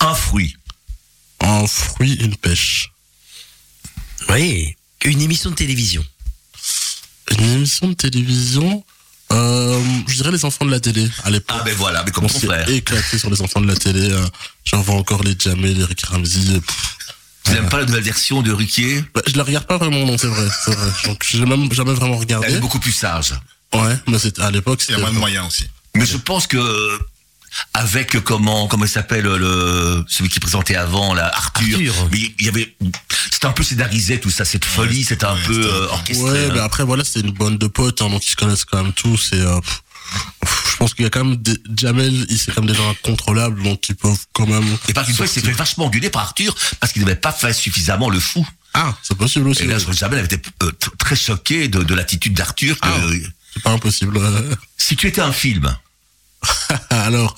Un fruit. Un fruit, une pêche. Oui. Une émission de télévision. Une émission de télévision, euh, je dirais les enfants de la télé à l'époque. Ah ben voilà, mais comme On ton s'est frère. éclaté sur les enfants de la télé. euh, J'en vois encore les Jamel, les Rick Ramsey. pff. Tu n'aimes pas la nouvelle version de Ruquier? Bah, je la regarde pas vraiment, non, c'est vrai, c'est vrai. Donc j'ai même jamais vraiment Elle regardé. est beaucoup plus sage. Ouais, mais c'était à l'époque, Il y c'était. a moins de moyens aussi. Mais je pense que avec comment comment il s'appelle le celui qui présentait avant là Arthur, Arthur. mais il y avait c'était un peu scénarisé tout ça cette folie c'était un ouais, peu euh, orchestré Ouais, hein. mais après voilà, c'est une bande de potes, hein, donc ils se connaissent quand même tous. Et euh, je pense qu'il y a quand même des, Jamel, il c'est quand même des gens incontrôlables, donc ils peuvent quand même. et par une fois il s'est fait vachement engueuler par Arthur parce qu'il n'avait pas fait suffisamment le fou Ah, c'est possible aussi. et là ouais. Jamel avait été euh, très choqué de, de l'attitude d'Arthur que- Ah. C'est pas impossible. ouais. si tu étais un film Alors,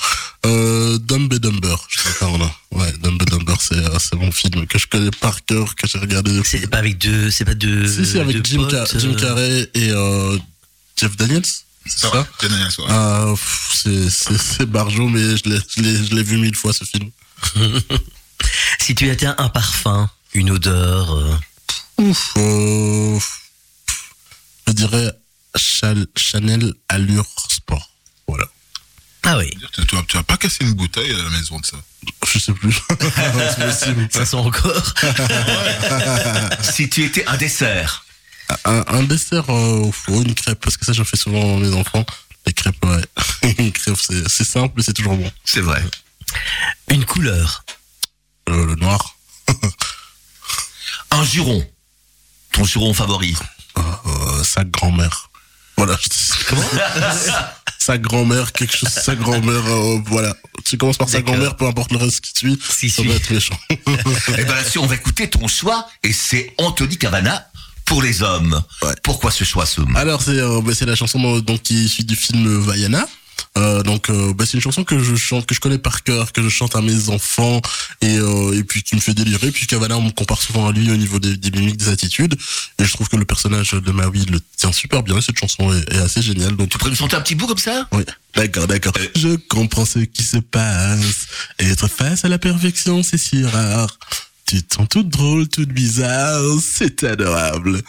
euh, Dumb and Dumber, je sais pas, là. Ouais, Dumb and Dumber, c'est, euh, c'est mon film que je connais par cœur, que j'ai regardé. C'est pas avec deux, c'est pas deux. Si, si, avec Jim, Ca- potes, Jim euh, Carrey et euh, Jeff Daniels. C'est Ça donné un soir. Ah, c'est, barjo, mais je l'ai, vu mille fois ce film. Si tu étais un parfum, une odeur. euh, Ouf. Euh, je dirais Chanel Allure Sport. Ah oui, Tu, vas pas casser une bouteille à la maison de ça. Je sais plus. ça sent encore. si tu étais un dessert Un, un dessert euh, ou une crêpe, parce que ça, j'en fais souvent à mes enfants. Les crêpes, ouais. une crêpe, c'est, simple, mais c'est toujours bon. c'est vrai Une couleur. Le, le noir. un juron ton juron favori Euh, sa grand-mère. Voilà. Comment Sa grand-mère, quelque chose, sa grand-mère, euh, voilà. Tu commences par sa grand-mère, peu importe le reste qui suit, Si, ça si. va être méchant. et ben là-dessus on va écouter ton choix et c'est Anthony Cavana pour les hommes Ouais. pourquoi ce choix Soum Alors c'est euh, bah, c'est la chanson euh, donc qui issue du film Vaiana. Euh, donc euh, bah, c'est une chanson que je chante, que je connais par cœur, que je chante à mes enfants et euh, et puis qui me fait délirer. Puis Cavana on me compare souvent à lui au niveau des, des mimiques, des attitudes. Et je trouve que le personnage de Maui le tient super bien. Et cette chanson est, est assez géniale. Donc tu pourrais nous chanter un petit bout comme ça? Oui, d'accord, d'accord. Je comprends ce qui se passe. Être face à la perfection, c'est si rare. Tu te sens toute drôle, toute bizarre, c'est adorable.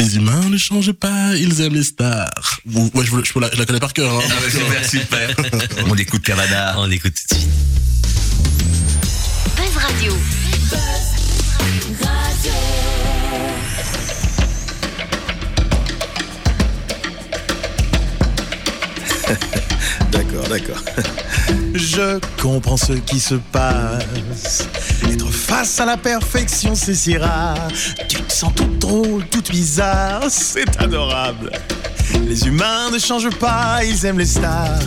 Les humains ne changent pas, ils aiment les stars. Ou- Ouais, je, vous- je vous la, je la connais par cœur. Hein. Ah super, super. On écoute Cavana. On écoute tout de suite. Radio. D'accord, d'accord. Je comprends ce qui se passe. Être face à la perfection, c'est si rare. Tu te sens toute drôle, toute bizarre. C'est adorable. Les humains ne changent pas, ils aiment les stars.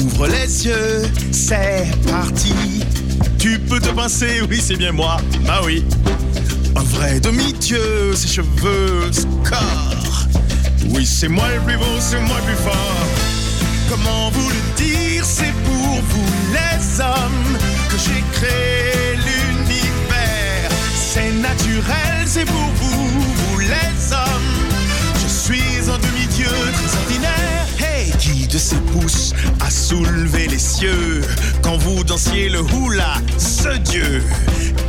Ouvre les yeux, c'est parti. Tu peux te pincer, oui, c'est bien moi. Bah oui. Un vrai demi-dieu, ses cheveux, ce corps. Oui, c'est moi le plus beau, c'est moi le plus fort. Comment vous le dire, c'est pour vous les hommes que j'ai créé l'univers. C'est naturel, c'est pour vous, vous les hommes. Je suis un demi-dieu très ordinaire. Hey, qui de ses pouces a soulevé les cieux quand vous dansiez le hula, ce dieu?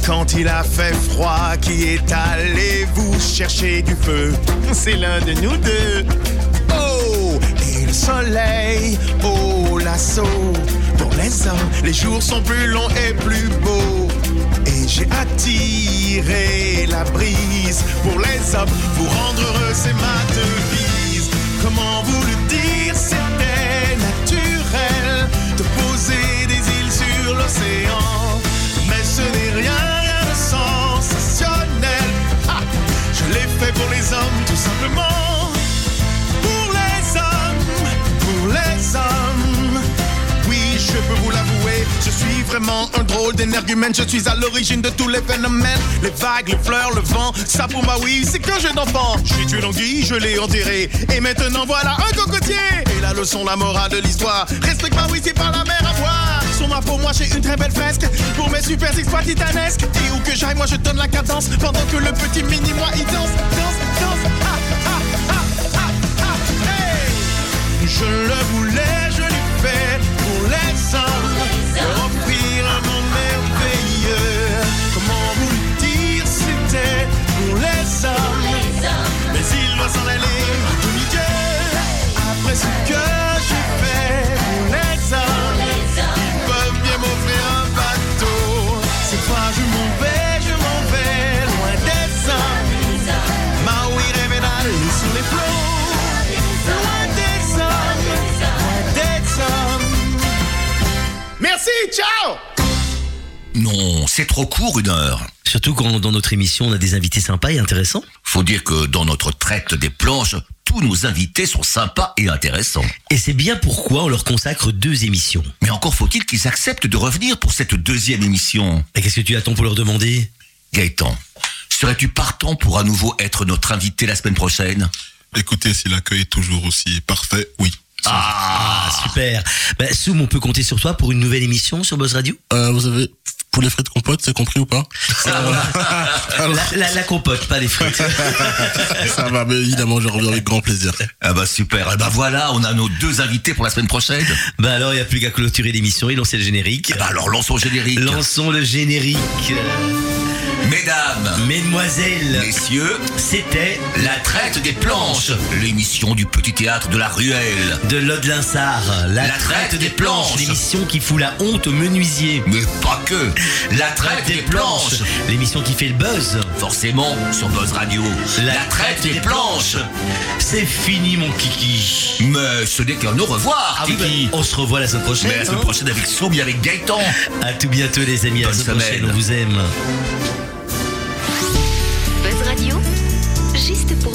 Quand il a fait froid, qui est allé vous chercher du feu? C'est l'un de nous deux. Soleil, oh l'assaut. Pour les hommes, les jours sont plus longs et plus beaux. Et j'ai attiré la brise pour les hommes. Vous rendre heureux, c'est ma devise. Comment vous le dire, c'était naturel de poser des îles sur l'océan? Mais ce n'est rien, rien de sensationnel. Je l'ai fait pour les hommes, tout simplement. Pour. Oui, je peux vous l'avouer, je suis vraiment un drôle d'énergumène. Je suis à l'origine de tous les phénomènes. Les vagues, les fleurs, le vent, ça pour moi, oui, c'est qu'un jeu d'enfant. J'ai tué l'anguille, je l'ai enterré. Et maintenant, voilà un cocotier. Et la leçon, la morale de l'histoire. Respecte ma oui, c'est pas la mer à boire. Sur ma peau, moi, j'ai une très belle fresque. Pour mes super exploits titanesques. Et où que j'aille, moi, je donne la cadence. Pendant que le petit mini, moi, il danse, danse, danse. Je le voulais, je l'ai fait pour les hommes. Leur offrir un monde merveilleux. Comment vous le dire, c'était pour les hommes. Mais il doit s'en aller, demi-dieu. Après ce que ciao! Non, c'est trop court une heure. Surtout quand dans notre émission on a des invités sympas et intéressants. Faut dire que dans notre traite des planches, tous nos invités sont sympas et intéressants. Et c'est bien pourquoi on leur consacre deux émissions. Mais encore faut-il qu'ils acceptent de revenir pour cette deuxième émission. Et qu'est-ce que tu attends pour leur demander? Gaëtan, serais-tu partant pour à nouveau être notre invité la semaine prochaine? Écoutez, si l'accueil est toujours aussi parfait, oui. Ah, super. Bah, Soum, on peut compter sur toi pour une nouvelle émission sur Buzz Radio? Euh, vous avez, pour les frais de compote, c'est compris ou pas? La, la- la compote, pas les frites. Ça va, mais évidemment, je reviens avec grand plaisir. Ah bah super, et bah voilà, on a nos deux invités pour la semaine prochaine. Bah alors, il n'y a plus qu'à clôturer l'émission et lancer le générique. Bah alors lançons le générique. Lançons le générique. Mesdames, Mesdemoiselles, messieurs, c'était la traite des planches, l'émission du petit théâtre de la ruelle. de Lode-Linsard, la, La traite des planches. l'émission qui fout la honte aux menuisiers. Mais pas que, la traite des planches, l'émission qui fait le buzz. forcément sur Buzz Radio. La, traite des planches. C'est fini, mon kiki. Mais ce n'est qu'un au revoir, Ah Kiki. bah, on se revoit la semaine prochaine. Mais la semaine hein. prochaine avec Soum et avec Gaëtan. À tout bientôt, les amis. À la semaine prochaine. semaine. On vous aime. Juste pour